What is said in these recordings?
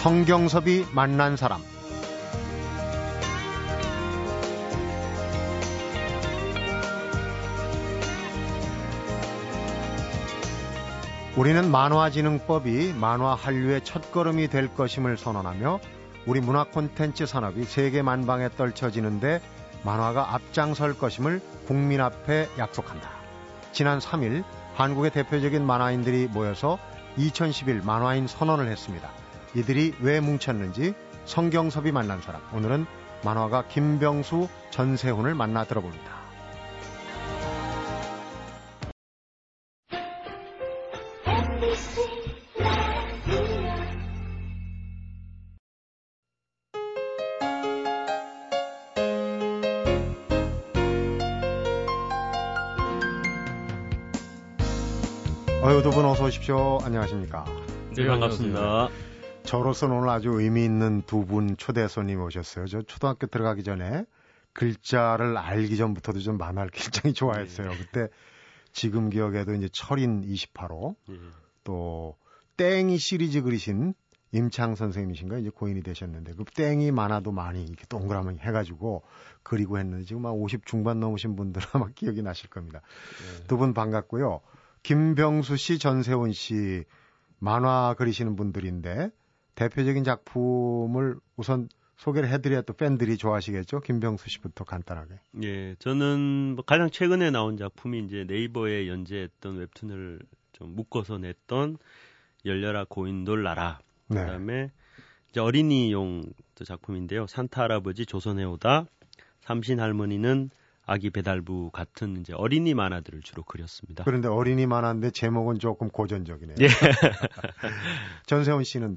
성경섭이 만난 사람 우리는 만화진흥법이 만화 한류의 첫걸음이 될 것임을 선언하며 우리 문화 콘텐츠 산업이 세계 만방에 떨쳐지는데 만화가 앞장설 것임을 국민 앞에 약속한다. 지난 3일 한국의 대표적인 만화인들이 모여서 2011 만화인 선언을 했습니다. 이들이 왜 뭉쳤는지 성경섭이 만난 사람. 오늘은 만화가 김병수, 전세훈을 만나 들어봅니다. 어유 두 분 어서 오십시오. 안녕하십니까? 네, 반갑습니다. 저로서는 오늘 아주 의미 있는 두 분 초대 손님 오셨어요. 저 초등학교 들어가기 전에 글자를 알기 전부터도 좀 만화를 굉장히 좋아했어요. 네. 그때 지금 기억에도 이제 철인 28호 네. 또 땡이 시리즈 그리신 임창 선생님이신가 이제 고인이 되셨는데 그 땡이 만화도 많이 이렇게 동그라미 해가지고 그리고 했는데 지금 한50 중반 넘으신 분들 아마 기억이 나실 겁니다. 네. 두분 반갑고요. 김병수 씨, 전세훈 씨 만화 그리시는 분들인데 대표적인 작품을 우선 소개를 해드려야 또 팬들이 좋아하시겠죠. 김병수 씨부터 간단하게. 예, 저는 뭐 가장 최근에 나온 작품이 이제 네이버에 연재했던 웹툰을 좀 묶어서 냈던 열려라 고인 놀라라. 네. 그다음에 이제 어린이용 작품인데요. 산타 할아버지 조선에 오다 삼신 할머니는 아기 배달부 같은 이제 어린이 만화들을 주로 그렸습니다. 그런데 어린이 만화인데 제목은 조금 고전적이네요. 예. 전세훈 씨는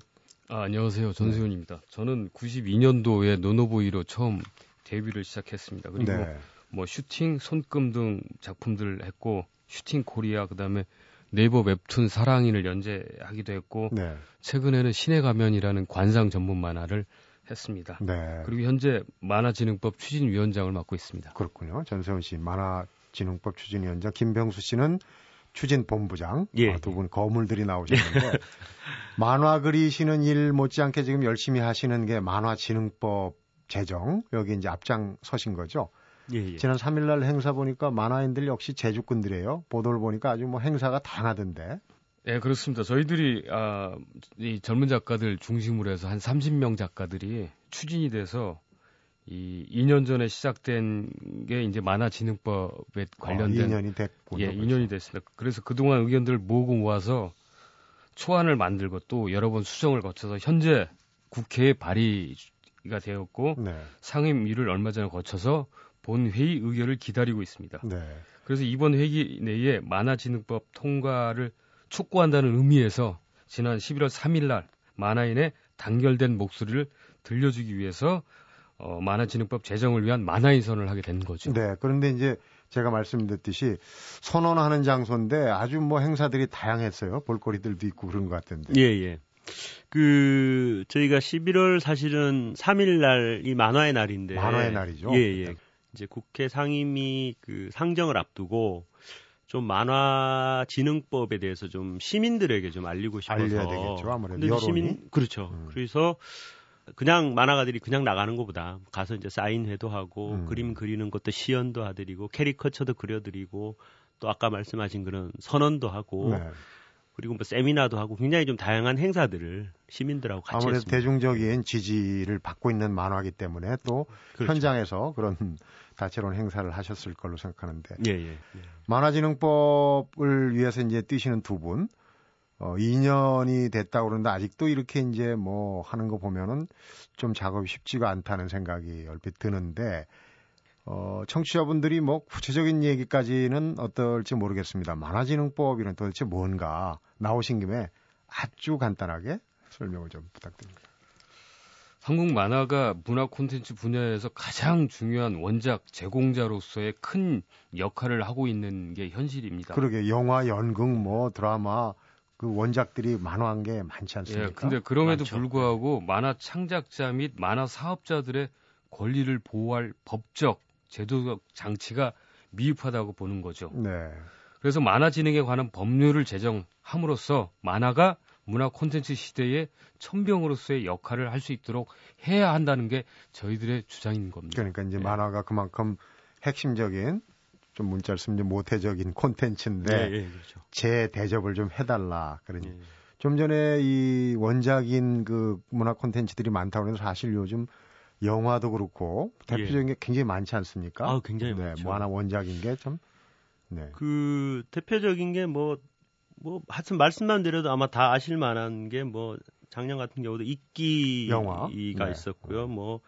아, 안녕하세요. 전세훈입니다. 저는 92년도에 노노보이로 처음 데뷔를 시작했습니다. 그리고 네. 뭐 슈팅, 손금 등 작품들을 했고 슈팅 코리아 그다음에 네이버 웹툰 사랑인을 연재하기도 했고 네. 최근에는 신의 가면이라는 관상 전문 만화를 했습니다. 네. 그리고 현재 만화진흥법 추진위원장을 맡고 있습니다. 그렇군요. 전세훈 씨 만화진흥법 추진위원장, 김병수 씨는 추진 본부장 예. 아, 두분 거물들이 나오셨는데 만화 그리시는 일 못지않게 지금 열심히 하시는 게 만화진흥법 제정 여기 이제 앞장 서신 거죠. 예, 예. 지난 3일날 행사 보니까 만화인들 역시 제주꾼들이에요. 보도를 보니까 아주 뭐 행사가 다양하던데. 네, 그렇습니다. 저희들이 아, 이 젊은 작가들 중심으로 해서 한 30명 작가들이 추진이 돼서 이 2년 전에 시작된 게 이제 만화진흥법에 관련된 어, 2년이 됐고 예, 2년이 됐습니다. 그래서 그동안 의견들을 모으고 모아서 초안을 만들고 또 여러 번 수정을 거쳐서 현재 국회에 발의가 되었고 네. 상임위를 얼마 전에 거쳐서 본회의 의결을 기다리고 있습니다. 네. 그래서 이번 회기 내에 만화진흥법 통과를 촉구한다는 의미에서 지난 11월 3일 날 만화인의 단결된 목소리를 들려주기 위해서 어, 만화진흥법 제정을 위한 만화인선을 하게 된 거죠. 네. 그런데 이제 제가 말씀드렸듯이 선언하는 장소인데 아주 뭐 행사들이 다양했어요. 볼거리들도 있고 그런 것 같은데. 예, 예. 그 저희가 11월 사실은 3일 날이 만화의 날인데 만화의 날이죠. 예, 예. 이제 국회 상임위 그 상정을 앞두고 좀 만화 진흥법에 대해서 좀 시민들에게 좀 알리고 싶어서 알려야 되겠죠. 아무래도 여론이. 시민 그렇죠. 음. 그래서 그냥 만화가들이 그냥 나가는 것보다 가서 이제 사인회도 하고 음. 그림 그리는 것도 시연도 하드리고 캐리커처도 그려드리고 또 아까 말씀하신 그런 선언도 하고 네. 그리고 뭐 세미나도 하고 굉장히 좀 다양한 행사들을 시민들하고 같이 아무래도 했습니다. 대중적인 지지를 받고 있는 만화이기 때문에 또 그렇죠. 현장에서 그런 다채로운 행사를 하셨을 걸로 생각하는데 예, 예, 예. 만화진흥법을 위해서 이제 뛰시는 두 분, 어, 2년이 됐다고 그러는데 아직도 이렇게 이제 뭐 하는 거 보면은 좀 작업이 쉽지가 않다는 생각이 얼핏 드는데 어, 청취자분들이 뭐 구체적인 얘기까지는 어떨지 모르겠습니다. 만화진흥법이란 도대체 뭔가 나오신 김에 아주 간단하게 설명을 좀 부탁드립니다. 한국 만화가 문화 콘텐츠 분야에서 가장 중요한 원작 제공자로서의 큰 역할을 하고 있는 게 현실입니다. 그러게 영화, 연극, 뭐 드라마 그 원작들이 만화한 게 많지 않습니까? 예, 근데 그럼에도 많죠. 불구하고 만화 창작자 및 만화 사업자들의 권리를 보호할 법적, 제도적 장치가 미흡하다고 보는 거죠. 네. 그래서 만화 진흥에 관한 법률을 제정함으로써 만화가 문화 콘텐츠 시대의 천병으로서의 역할을 할 수 있도록 해야 한다는 게 저희들의 주장인 겁니다. 그러니까 이제 네. 만화가 그만큼 핵심적인 좀 문자를 쓰면 모태적인 콘텐츠인데 네, 네, 그렇죠. 재대접을 좀 해달라. 그러니 네. 좀 전에 이 원작인 그 문화 콘텐츠들이 많다고 해서 사실 요즘 영화도 그렇고 대표적인 게 굉장히 많지 않습니까? 아, 굉장히 네, 많죠. 뭐 하나 원작인 게 참. 네. 그 대표적인 게 뭐뭐 하여튼 말씀만 드려도 아마 다 아실 만한 게 뭐 작년 같은 경우도 이끼가 영화? 네. 있었고요. 뭐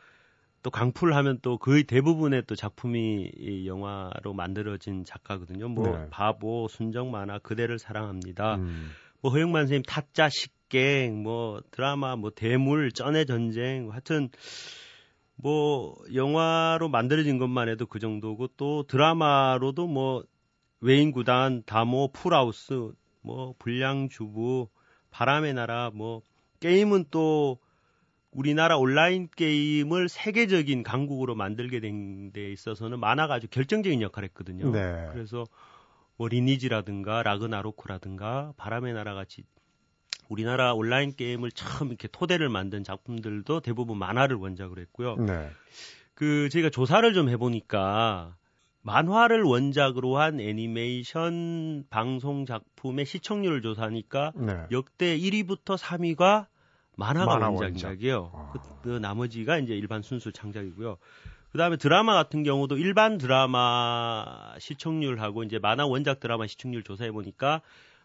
또 강풀 하면 또 거의 대부분의 또 작품이 이 영화로 만들어진 작가거든요. 뭐 네. 바보, 순정 만화, 그대를 사랑합니다. 음. 뭐 허영만 선생님 타짜 식갱, 뭐 드라마, 뭐 대물, 쩐의 전쟁, 하여튼 뭐 영화로 만들어진 것만 해도 그 정도고 또 드라마로도 뭐 외인 구단, 다모, 풀하우스, 뭐 불량주부, 바람의 나라, 뭐 게임은 또 우리나라 온라인 게임을 세계적인 강국으로 만들게 된 데 있어서는 만화가 아주 결정적인 역할을 했거든요. 네. 그래서 뭐 리니지라든가 라그나로크라든가 바람의 나라 같이 우리나라 온라인 게임을 처음 이렇게 토대를 만든 작품들도 대부분 만화를 원작으로 했고요. 네. 그 저희가 조사를 좀 해보니까 만화를 원작으로 한 애니메이션 방송 작품의 시청률을 조사하니까 네. 역대 1위부터 3위가 만화가 만화 원작이에요. 원작. 아. 그, 그 나머지가 이제 일반 순수 창작이고요. 그 다음에 드라마 같은 경우도 일반 드라마 시청률하고 이제 만화 원작 드라마 시청률 조사해 보니까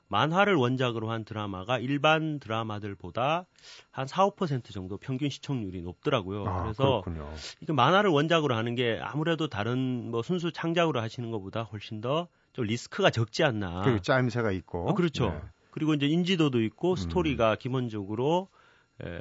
만화를 원작으로 한 드라마가 일반 드라마들보다 한 4, 5% 정도 평균 시청률이 높더라고요. 아, 그래서. 이거 만화를 원작으로 하는 게 아무래도 다른 뭐 순수 창작으로 하시는 것보다 훨씬 더 좀 리스크가 적지 않나. 그 짜임새가 있고. 어, 그렇죠. 네. 그리고 이제 인지도도 있고 음. 스토리가 음. 기본적으로 에,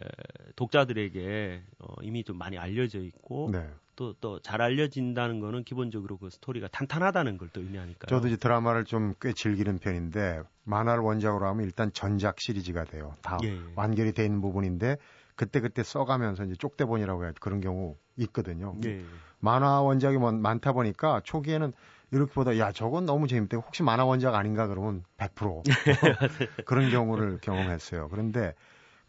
독자들에게 어, 이미 좀 많이 알려져 있고 네. 또또 잘 알려진다는 거는 기본적으로 그 스토리가 탄탄하다는 걸 또 의미하니까. 저도 이제 드라마를 좀 꽤 즐기는 편인데 만화를 원작으로 하면 일단 전작 시리즈가 돼요. 다 예, 예. 완결이 돼 있는 부분인데 그때 그때 써가면서 이제 쪽대본이라고 해야 그런 경우 있거든요. 예, 예. 만화 원작이 많다 보니까 초기에는 이렇게 보다 야 저건 너무 재밌대 혹시 만화 원작 아닌가 그러면 100% 그런 경우를 경험했어요. 그런데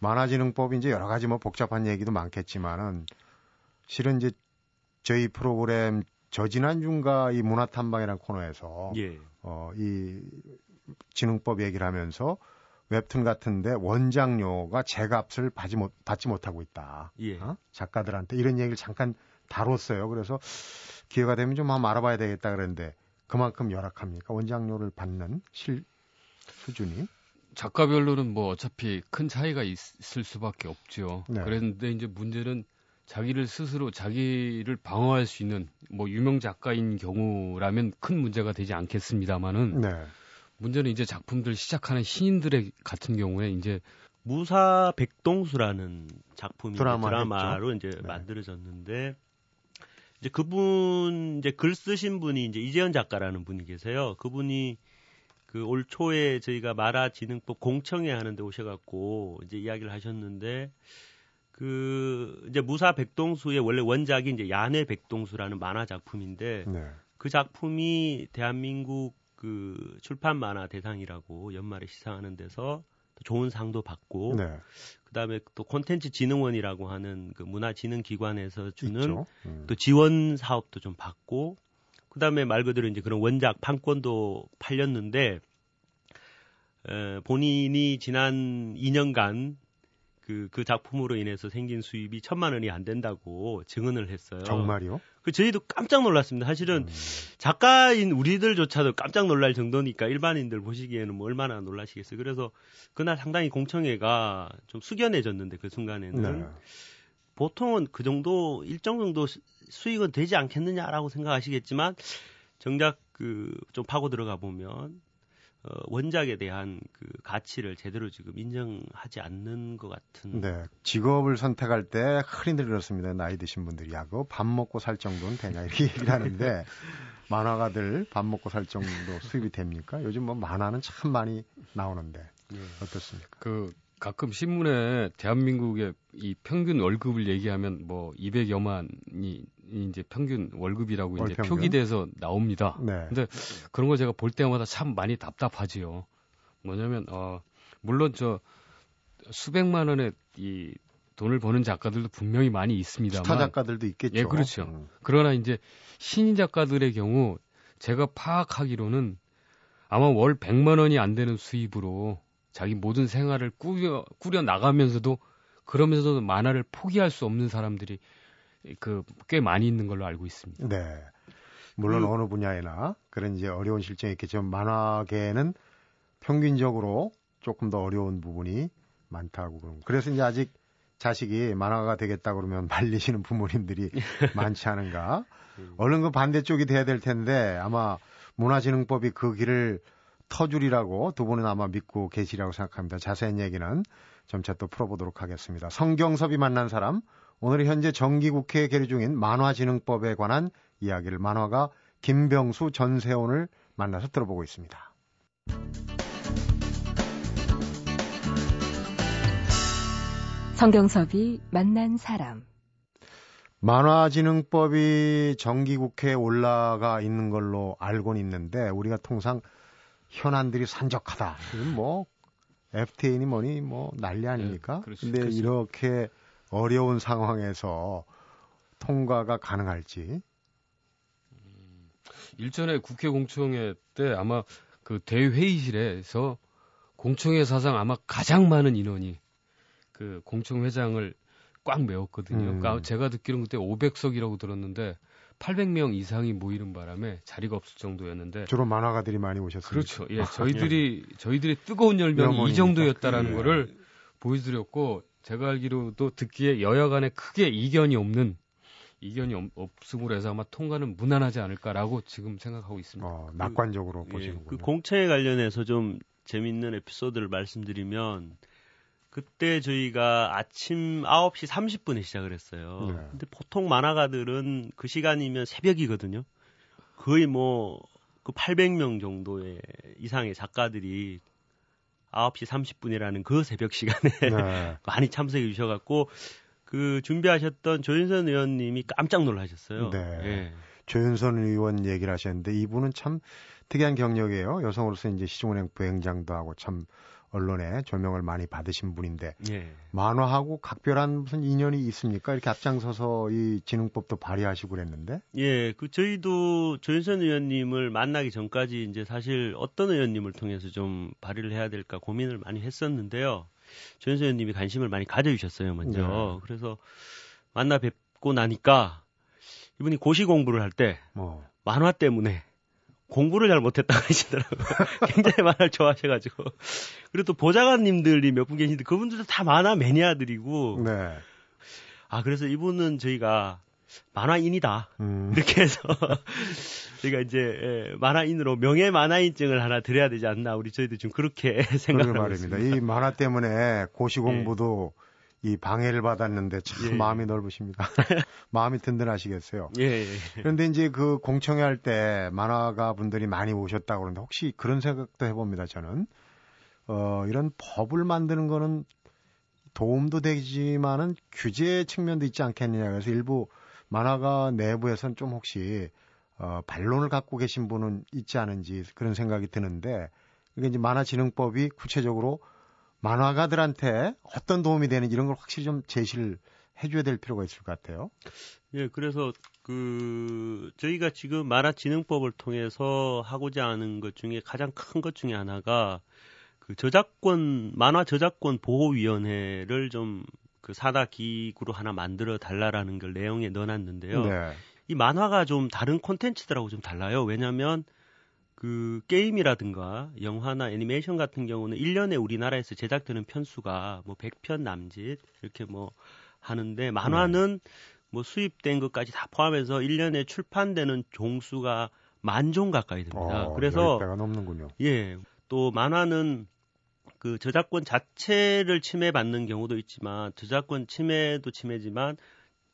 만화진흥법이 이제 여러 가지 뭐 복잡한 얘기도 많겠지만은 실은 이제 저희 프로그램 저지난주인가 이 문화탐방이라는 코너에서 예. 어, 이 진흥법 얘기를 하면서 웹툰 같은데 원작료가 제값을 받지, 못, 받지 못하고 있다. 예. 어? 작가들한테 이런 얘기를 잠깐 다뤘어요. 그래서 기회가 되면 좀 한번 알아봐야 되겠다 그랬는데 그만큼 열악합니까? 원작료를 받는 실 수준이? 작가별로는 뭐 어차피 큰 차이가 있 을 수밖에 없죠. 네. 그런데 이제 문제는 자기를 스스로 자기를 방어할 수 있는 뭐 유명 작가인 경우라면 큰 문제가 되지 않겠습니다만은 네. 문제는 이제 작품들 시작하는 신인들의 같은 경우에 이제 무사 백동수라는 작품이 드라마 드라마로 했죠? 이제 네. 만들어졌는데 이제 그분 이제 글 쓰신 분이 이제 이재현 작가라는 분이 계세요. 그분이 그 올 초에 저희가 마라진흥법 공청회 하는데 오셔갖고 이제 이야기를 하셨는데 그 이제 무사 백동수의 원래 원작이 이제 야내 백동수라는 만화 작품인데 네. 그 작품이 대한민국 그 출판 만화 대상이라고 연말에 시상하는 데서 좋은 상도 받고 네. 그다음에 또 콘텐츠 진흥원이라고 하는 그 문화진흥 기관에서 주는 음. 또 지원 사업도 좀 받고 그다음에 말 그대로 이제 그런 원작 판권도 팔렸는데 에, 본인이 지난 2년간 그, 그 작품으로 인해서 생긴 수입이 천만 원이 안 된다고 증언을 했어요. 정말요? 그 저희도 깜짝 놀랐습니다. 사실은 음. 작가인 우리들조차도 깜짝 놀랄 정도니까 일반인들 보시기에는 뭐 얼마나 놀라시겠어요. 그래서 그날 상당히 공청회가 좀 숙연해졌는데 그 순간에는 네. 보통은 그 정도 일정 정도 수익은 되지 않겠느냐라고 생각하시겠지만 정작 그 좀 파고 들어가 보면 어, 원작에 대한 그 가치를 제대로 지금 인정하지 않는 것 같은. 네. 직업을 선택할 때 흔히들 그렇습니다. 나이 드신 분들이 야, 그밥 먹고 살 정도는 되냐 이렇게 얘기를 하는데 만화가들 밥 먹고 살 정도 수입이 됩니까? 요즘 뭐 만화는 참 많이 나오는데 네. 어떻습니까? 그 가끔 신문에 대한민국의 이 평균 월급을 얘기하면 뭐 200여만이 이제 평균 월급이라고 이제 월평균? 표기돼서 나옵니다. 네. 근데 그런 거 제가 볼 때마다 참 많이 답답하지요. 뭐냐면 어 물론 저 수백만 원의 이 돈을 버는 작가들도 분명히 많이 있습니다만 스타 작가들도 있겠죠. 예, 그렇죠. 음. 그러나 이제 신인 작가들의 경우 제가 파악하기로는 아마 월 100만 원이 안 되는 수입으로 자기 모든 생활을 꾸려 꾸려 나가면서도 그러면서도 만화를 포기할 수 없는 사람들이 그 꽤 많이 있는 걸로 알고 있습니다. 네. 물론 음. 어느 분야에나 그런 이제 어려운 실정이 있겠지만 만화계는 평균적으로 조금 더 어려운 부분이 많다고 그런. 그래서 이제 아직 자식이 만화가 되겠다 그러면 말리시는 부모님들이 많지 않은가. 음. 얼른 그 반대쪽이 돼야 될 텐데 아마 문화진흥법이 그 길을 터주리라고 두 분은 아마 믿고 계시라고 생각합니다. 자세한 얘기는 점차 또 풀어보도록 하겠습니다. 성경섭이 만난 사람, 오늘 현재 정기국회에 계류 중인 만화진흥법에 관한 이야기를 만화가 김병수 전세원을 만나서 들어보고 있습니다. 성경섭이 만난 사람. 만화진흥법이 정기국회에 올라가 있는 걸로 알고는 있는데 우리가 통상 현안들이 산적하다. 뭐 FTA니 뭐니 뭐 난리 아닙니까? 네, 그렇지, 근데 그렇지. 이렇게 어려운 상황에서 통과가 가능할지. 음, 일전에 국회 공청회 때 아마 그 대회의실에서 공청회 사상 아마 가장 많은 인원이 그 공청회장을 꽉 메웠거든요. 음. 그러니까 제가 듣기로는 그때 500석이라고 들었는데 800명 이상이 모이는 바람에 자리가 없을 정도였는데 주로 만화가들이 많이 오셨어요. 그렇죠. 예, 저희들이 저희들의 뜨거운 열명이 이 정도였다라는 그, 거를 보여드렸고 제가 알기로도 듣기에 여야 간에 크게 이견이 없는 이견이 없 음으로 해서 아마 통과는 무난하지 않을까라고 지금 생각하고 있습니다. 어, 낙관적으로 그, 보시는군요. 예, 그 공채에 관련해서 좀 재밌는 에피소드를 말씀드리면 그때 저희가 아침 9시 30분에 시작을 했어요. 네. 근데 보통 만화가들은 그 시간이면 새벽이거든요. 거의 뭐 그 800명 정도의 이상의 작가들이 9시 30분이라는 그 새벽 시간에 네. 많이 참석해 주셔갖고 그 준비하셨던 조윤선 의원님이 깜짝 놀라셨어요. 네. 예. 조윤선 의원 얘기를 하셨는데 이분은 참 특이한 경력이에요. 여성으로서 이제 시중은행 부행장도 하고 참 언론에 조명을 많이 받으신 분인데 예. 만화하고 각별한 무슨 인연이 있습니까? 이렇게 앞장서서 이 진흥법도 발의하시고 그랬는데. 예, 그 저희도 조윤선 의원님을 만나기 전까지 이제 사실 어떤 의원님을 통해서 좀 발의를 해야 될까 고민을 많이 했었는데요. 조윤선 의원님이 관심을 많이 가져주셨어요, 먼저. 네. 그래서 만나 뵙고 나니까 이분이 고시 공부를 할때 어. 만화 때문에 공부를 잘 못했다 그러시더라고요. 굉장히 만화를 좋아하셔가지고. 그리고 또 보좌관님들이 몇 분 계시는데 그분들도 다 만화 매니아들이고. 네. 아, 그래서 이분은 저희가 만화인이다. 음. 이렇게 해서 저희가 이제 예, 만화인으로 명예 만화인증을 하나 드려야 되지 않나 우리 저희도 좀 그렇게 생각하고 있습니다. 이 만화 때문에 고시 공부도 예. 이 방해를 받았는데 참 예. 마음이 넓으십니다. 마음이 든든하시겠어요. 예, 예. 그런데 이제 그 공청회 할 때 만화가 분들이 많이 오셨다고 그러는데 혹시 그런 생각도 해봅니다. 저는 어, 이런 법을 만드는 거는 도움도 되지만은 규제 측면도 있지 않겠느냐. 그래서 일부 만화가 내부에서는 좀 혹시 어, 반론을 갖고 계신 분은 있지 않은지 그런 생각이 드는데 이게 이제 만화진흥법이 구체적으로 만화가들한테 어떤 도움이 되는 이런 걸 확실히 좀 제시를 해줘야 될 필요가 있을 것 같아요. 예, 그래서 그 저희가 지금 만화진흥법을 통해서 하고자 하는 것 중에 가장 큰 것 중에 하나가 그 저작권 만화 저작권 보호위원회를 좀 그 사다 기구로 하나 만들어 달라라는 걸 내용에 넣어놨는데요. 네. 이 만화가 좀 다른 콘텐츠들하고 좀 달라요. 왜냐하면 그 게임이라든가 영화나 애니메이션 같은 경우는 1년에 우리나라에서 제작되는 편수가 뭐 100편 남짓 이렇게 뭐 하는데 만화는 네. 뭐 수입된 것까지 다 포함해서 1년에 출판되는 종수가 만 종 가까이 됩니다. 어, 그래서 배가 넘는군요. 예. 또 만화는 그 저작권 자체를 침해받는 경우도 있지만 저작권 침해도 침해지만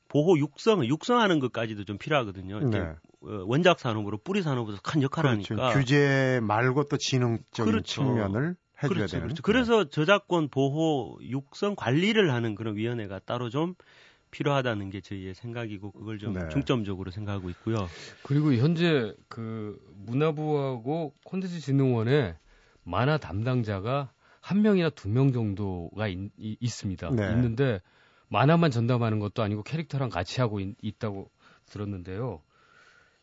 보호 육성, 육성하는 것까지도 좀 필요하거든요. 네. 어, 원작 산업으로 뿌리 산업으로 큰 역할을 그렇죠. 하니까 규제 말고 또 지능적인 그렇죠. 측면을 해줘야 그렇죠, 되는. 그렇죠. 그래서 저작권 보호 육성 관리를 하는 그런 위원회가 따로 좀 필요하다는 게 저희의 생각이고 그걸 좀 네. 중점적으로 생각하고 있고요. 그리고 현재 그 문화부하고 콘텐츠 진흥원에 만화 담당자가 한 명이나 두 명 정도가 있, 습니다 네. 있는데 만화만 전담하는 것도 아니고 캐릭터랑 같이 하고 있, 다고 들었는데요.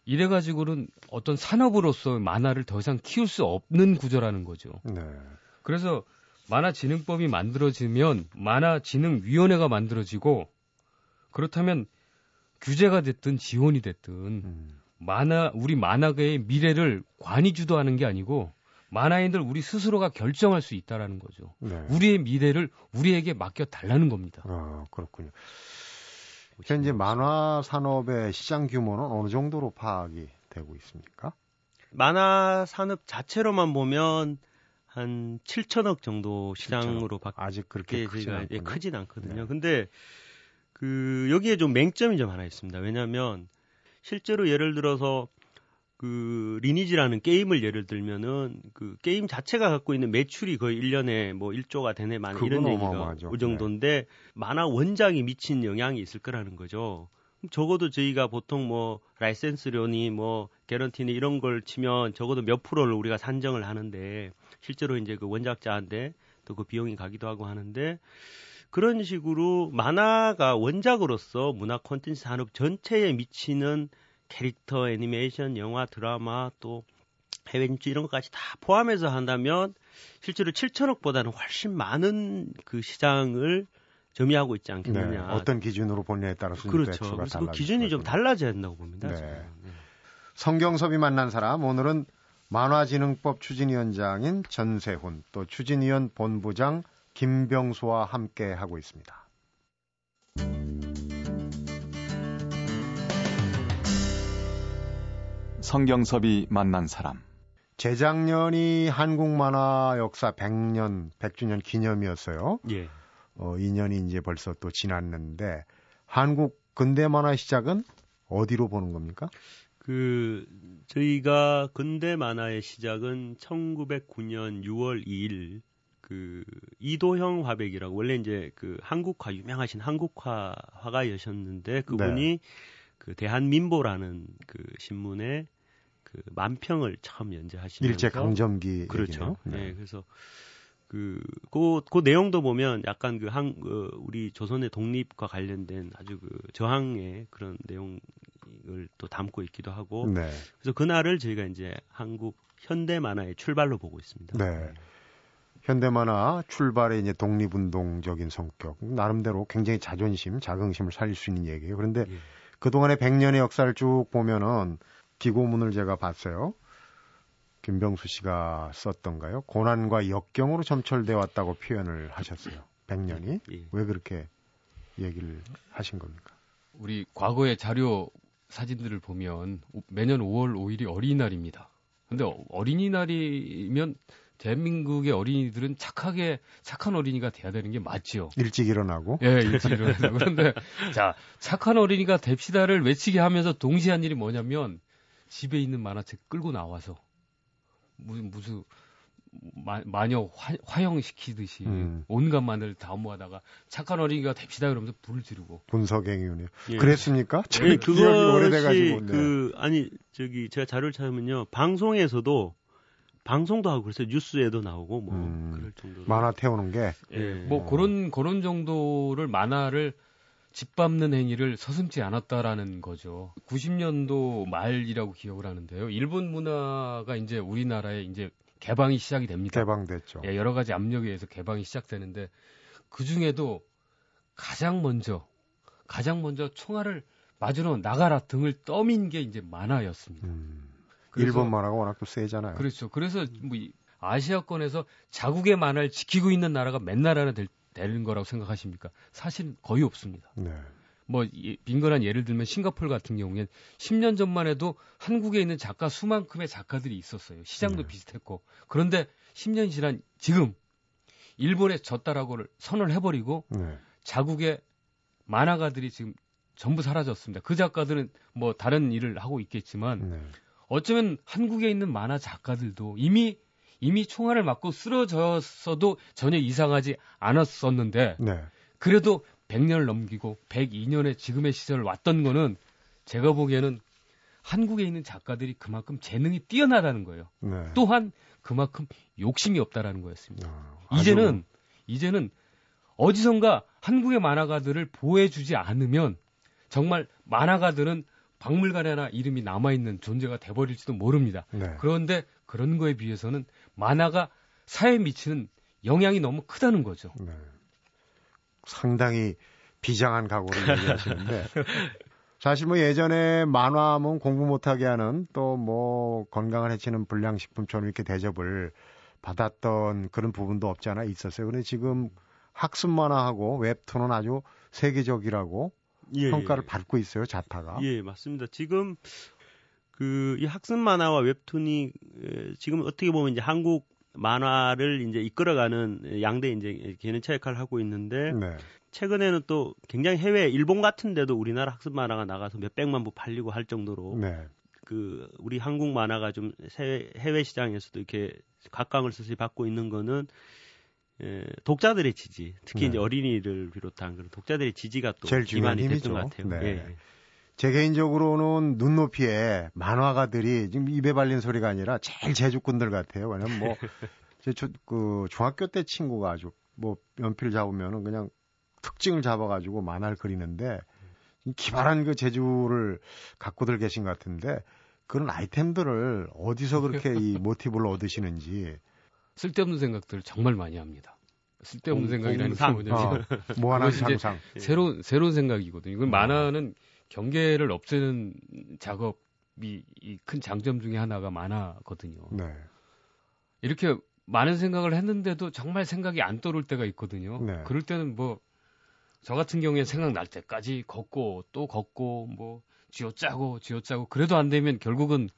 이래 가지고는 어떤 산업으로서 만화를 더 이상 키울 수 없는 구조라는 거죠. 네. 그래서 만화진흥법이 만들어지면 만화진흥위원회가 만들어지고 그렇다면 규제가 됐든 지원이 됐든 음. 만화 우리 만화계의 미래를 관이 주도하는 게 아니고 만화인들 우리 스스로가 결정할 수 있다라는 거죠. 네. 우리의 미래를 우리에게 맡겨 달라는 겁니다. 아, 그렇군요. 현재 만화 산업의 시장 규모는 어느 정도로 파악이 되고 있습니까? 만화 산업 자체로만 보면 한 7천억 정도 시장으로 밖에 아직 그렇게 크진, 예, 크진 않거든요. 네. 근데 그 여기에 좀 맹점이 좀 하나 있습니다. 왜냐하면 실제로 예를 들어서 그 리니지라는 게임을 예를 들면은 그 게임 자체가 갖고 있는 매출이 거의 1년에 뭐 1조가 되네 만 이런 얘기가. 그 정도인데 네. 만화 원작이 미친 영향이 있을 거라는 거죠. 적어도 저희가 보통 뭐 라이센스료니 뭐 개런티니 이런 걸 치면 적어도 몇 프로를 우리가 산정을 하는데 실제로 이제 그 원작자한테 또 그 비용이 가기도 하고 하는데 그런 식으로 만화가 원작으로서 문화 콘텐츠 산업 전체에 미치는 캐릭터, 애니메이션, 영화, 드라마 또 해외 진출 이런 것까지 다 포함해서 한다면 실제로 7천억보다는 훨씬 많은 그 시장을 점유하고 있지 않겠느냐. 네, 어떤 기준으로 보느냐에 따라서 그렇죠. 그래서 그 기준이 좀 달라져야 된다고 봅니다. 네. 네. 성경섭이 만난 사람 오늘은 만화진흥법 추진위원장인 전세훈 또 추진위원 본부장 김병수와 함께 하고 있습니다. 성경섭이 만난 사람. 재작년이 한국 만화 역사 100년, 100주년 기념이었어요. 예. 어, 2년이 이제 벌써 또 지났는데 한국 근대 만화 시작은 어디로 보는 겁니까? 그 저희가 근대 만화의 시작은 1909년 6월 2일 그 이도형 화백이라고 원래 이제 그 한국화 유명하신 한국화 화가이셨는데 그분이 네. 그 대한민보라는 그 신문에 그 만평을 처음 연재하시면서 일제 강점기 그렇죠. 네. 네. 그래서 그, 그, 그 내용도 보면 약간 그 한, 그 우리 조선의 독립과 관련된 아주 그 저항의 그런 내용을 또 담고 있기도 하고. 네. 그래서 그날을 저희가 이제 한국 현대 만화의 출발로 보고 있습니다. 네. 현대 만화 출발의 이제 독립운동적인 성격, 나름대로 굉장히 자존심, 자긍심을 살릴 수 있는 얘기예요. 그런데 예. 그동안의 100년의 역사를 쭉 보면은 기고문을 제가 봤어요. 김병수 씨가 썼던가요? 고난과 역경으로 점철되어 왔다고 표현을 하셨어요. 100년이. 예. 왜 그렇게 얘기를 하신 겁니까? 우리 과거의 자료 사진들을 보면 매년 5월 5일이 어린이날입니다. 근데 어린이날이면 대한민국의 어린이들은 착하게 착한 어린이가 돼야 되는 게 맞지요. 일찍 일어나고. 예, 일찍 일어나고. 그런데 자 착한 어린이가 됩시다를 외치게 하면서 동시에 한 일이 뭐냐면 집에 있는 만화책 끌고 나와서 무슨 무슨 마, 마녀 화, 영시키듯이 음. 온갖 만을 다 모아다가 착한 어린이가 됩시다 그러면서 불을 지르고 분석행위군요. 예. 그랬습니까? 예, 그것이 그 아니 저기 제가 자료를 찾으면요 방송에서도 방송도 하고 그래서 뉴스에도 나오고 뭐 음, 그럴 정도로 만화 태우는 게 예. 뭐 어. 그런 그런 정도를 만화를 짓밟는 행위를 서슴지 않았다라는 거죠. 90년도 말이라고 기억을 하는데요. 일본 문화가 이제 우리나라에 이제 개방이 시작이 됩니다. 개방됐죠. 예, 여러 가지 압력에 의해서 개방이 시작되는데 그 중에도 가장 먼저 가장 먼저 총알을 마주로 나가라 등을 떠민 게 이제 만화였습니다. 음. 일본 만화가 워낙 또 세잖아요. 그렇죠. 그래서 뭐 아시아권에서 자국의 만화를 지키고 있는 나라가 몇 나라나 될, 되는 거라고 생각하십니까? 사실 거의 없습니다. 네. 뭐 빈건한 예를 들면 싱가폴 같은 경우엔 10년 전만 해도 한국에 있는 작가 수만큼의 작가들이 있었어요. 시장도 네. 비슷했고. 그런데 10년이 지난 지금 일본에 졌다라고를 선언을 해버리고 네. 자국의 만화가들이 지금 전부 사라졌습니다. 그 작가들은 뭐 다른 일을 하고 있겠지만 네. 어쩌면 한국에 있는 만화 작가들도 이미 이미 총알을 맞고 쓰러졌어도 전혀 이상하지 않았었는데 네. 그래도 100년을 넘기고 102년의 지금의 시절을 왔던 거는 제가 보기에는 한국에 있는 작가들이 그만큼 재능이 뛰어나다는 거예요. 네. 또한 그만큼 욕심이 없다라는 거였습니다. 아, 이제는 이제는 어디선가 한국의 만화가들을 보호해주지 않으면 정말 만화가들은 박물관에 하나 이름이 남아있는 존재가 돼버릴지도 모릅니다. 네. 그런데 그런 거에 비해서는 만화가 사회에 미치는 영향이 너무 크다는 거죠. 네. 상당히 비장한 각오를 얘기하시는데 사실 뭐 예전에 만화하면 공부 못하게 하는 또 뭐 건강을 해치는 불량식품처럼 이렇게 대접을 받았던 그런 부분도 없지 않아 있었어요. 근데 지금 학습 만화하고 웹툰은 아주 세계적이라고 예, 평가를 예. 받고 있어요, 자타가. 예, 맞습니다. 지금 그 이 학습 만화와 웹툰이 지금 어떻게 보면 이제 한국 만화를 이제 이끌어가는 양대 이제 개념차 역할을 하고 있는데 네. 최근에는 또 굉장히 해외 일본 같은 데도 우리나라 학습 만화가 나가서 몇 백만 부 팔리고 할 정도로 네. 그 우리 한국 만화가 좀 해외, 해외 시장에서도 이렇게 각광을 스스로 받고 있는 거는 예, 독자들의 지지, 특히 네. 이제 어린이를 비롯한 그런 독자들의 지지가 또 제일 기반이 됐던 것 같아요. 네. 예. 제 개인적으로는 눈높이에 만화가들이 지금 입에 발린 소리가 아니라 제일 제주꾼들 같아요. 왜냐면 뭐, 제 초, 그 중학교 때 친구가 아주 뭐 연필 잡으면은 그냥 특징을 잡아가지고 만화를 그리는데 기발한 그 재주를 갖고들 계신 것 같은데 그런 아이템들을 어디서 그렇게 이 모티브를 얻으시는지 쓸데없는 생각들을 정말 많이 합니다. 쓸데없는 생각이라는 게 뭐냐면 어, 뭐 하나 상상 새로운 새로운 생각이거든요. 이건 어. 만화는 경계를 없애는 작업이 큰 장점 중에 하나가 만화거든요. 네. 이렇게 많은 생각을 했는데도 정말 생각이 안 떠오를 때가 있거든요. 네. 그럴 때는 뭐 저 같은 경우에 생각날 때까지 걷고 또 걷고 뭐 쥐어짜고 쥐어짜고 그래도 안 되면 결국은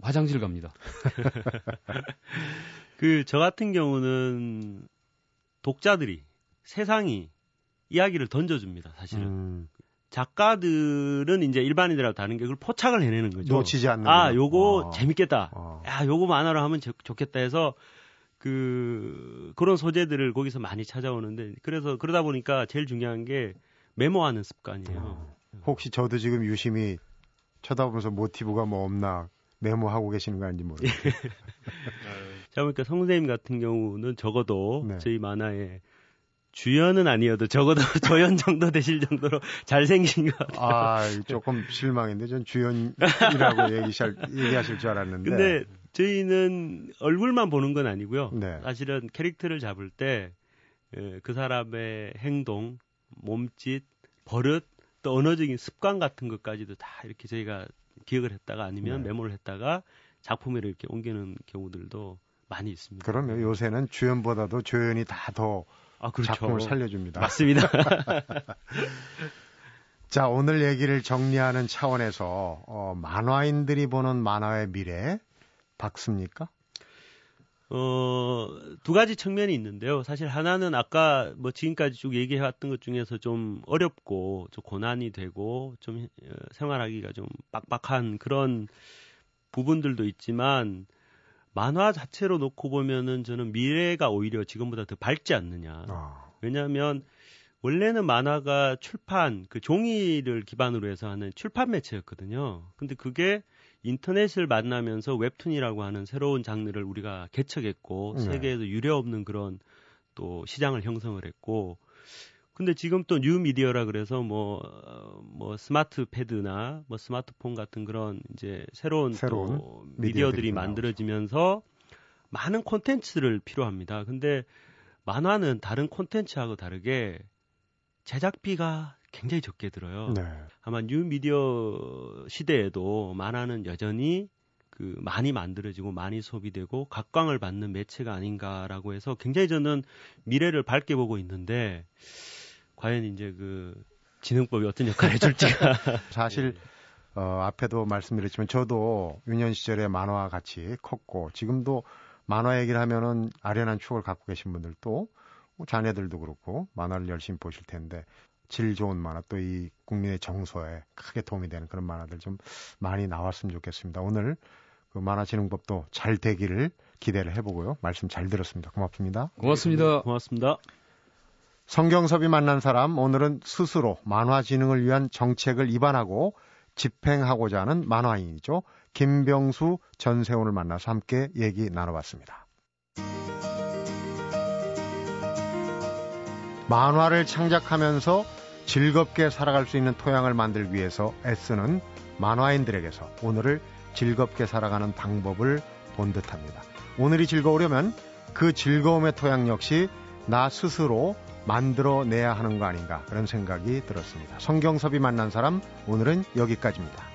화장실 갑니다. 그 저 같은 경우는 독자들이 세상이 이야기를 던져줍니다. 사실은 음. 작가들은 이제 일반인들하고 다른 게 그걸 포착을 해내는 거죠. 놓치지 않는. 아, 요거 어. 재밌겠다. 어. 야, 요거 만화로 하면 좋겠다 해서 그 그런 소재들을 거기서 많이 찾아오는데 그래서 그러다 보니까 제일 중요한 게 메모하는 습관이에요. 어. 혹시 저도 지금 유심히 쳐다보면서 모티브가 뭐 없나 메모하고 계시는 거 아닌지 모르겠어요. 자, 그러니까 성 선생님 같은 경우는 적어도 네. 저희 만화에 주연은 아니어도 적어도 조연 정도 되실 정도로 잘생긴 것 같아요. 아, 조금 실망인데 전 주연이라고 얘기하실, 얘기하실 줄 알았는데. 근데 저희는 얼굴만 보는 건 아니고요. 네. 사실은 캐릭터를 잡을 때그 예, 사람의 행동, 몸짓, 버릇, 또 언어적인 습관 같은 것까지도 다 이렇게 저희가 기억을 했다가 아니면 네. 메모를 했다가 작품에 이렇게 옮기는 경우들도 많이 있습니다. 그러면 요새는 주연보다도 조연이 다더 아, 그렇죠. 작품을 살려줍니다. 맞습니다. 자, 오늘 얘기를 정리하는 차원에서 어, 만화인들이 보는 만화의 미래 박습니까? 어, 두 가지 측면이 있는데요. 사실 하나는 아까 뭐 지금까지 쭉 얘기해 왔던 것 중에서 좀 어렵고 좀 고난이 되고 좀 어, 생활하기가 좀 빡빡한 그런 부분들도 있지만 만화 자체로 놓고 보면은 저는 미래가 오히려 지금보다 더 밝지 않느냐. 아. 왜냐하면 원래는 만화가 출판 그 종이를 기반으로 해서 하는 출판 매체였거든요. 근데 그게 인터넷을 만나면서 웹툰이라고 하는 새로운 장르를 우리가 개척했고 네. 세계에서 유례 없는 그런 또 시장을 형성을 했고 근데 지금 또 뉴미디어라 그래서 뭐, 뭐 스마트 패드나 뭐 스마트폰 같은 그런 이제 새로운, 새로운 또 미디어들이 만들어지면서 많은 콘텐츠를 필요합니다. 근데 만화는 다른 콘텐츠하고 다르게 제작비가 굉장히 적게 들어요. 네. 아마 뉴미디어 시대에도 만화는 여전히 그 많이 만들어지고 많이 소비되고 각광을 받는 매체가 아닌가라고 해서 굉장히 저는 미래를 밝게 보고 있는데 과연 이제 그 진흥법이 어떤 역할을 해줄지가 사실 어, 앞에도 말씀드렸지만 저도 유년 시절에 만화와 같이 컸고 지금도 만화 얘기를 하면은 아련한 추억을 갖고 계신 분들도 뭐 자녀들도 그렇고 만화를 열심히 보실 텐데 질 좋은 만화 또 이 국민의 정서에 크게 도움이 되는 그런 만화들 좀 많이 나왔으면 좋겠습니다. 오늘 그 만화진흥법도 잘 되기를 기대를 해보고요. 말씀 잘 들었습니다. 고맙습니다. 고맙습니다. 고맙습니다. 성경섭이 만난 사람 오늘은 스스로 만화 진흥을 위한 정책을 입안하고 집행하고자 하는 만화인이죠. 김병수 전세훈을 만나서 함께 얘기 나눠봤습니다. 만화를 창작하면서 즐겁게 살아갈 수 있는 토양을 만들기 위해서 애쓰는 만화인들에게서 오늘을 즐겁게 살아가는 방법을 본 듯합니다. 오늘이 즐거우려면 그 즐거움의 토양 역시 나 스스로 만들어내야 하는 거 아닌가 그런 생각이 들었습니다. 성경섭이 만난 사람 오늘은 여기까지입니다.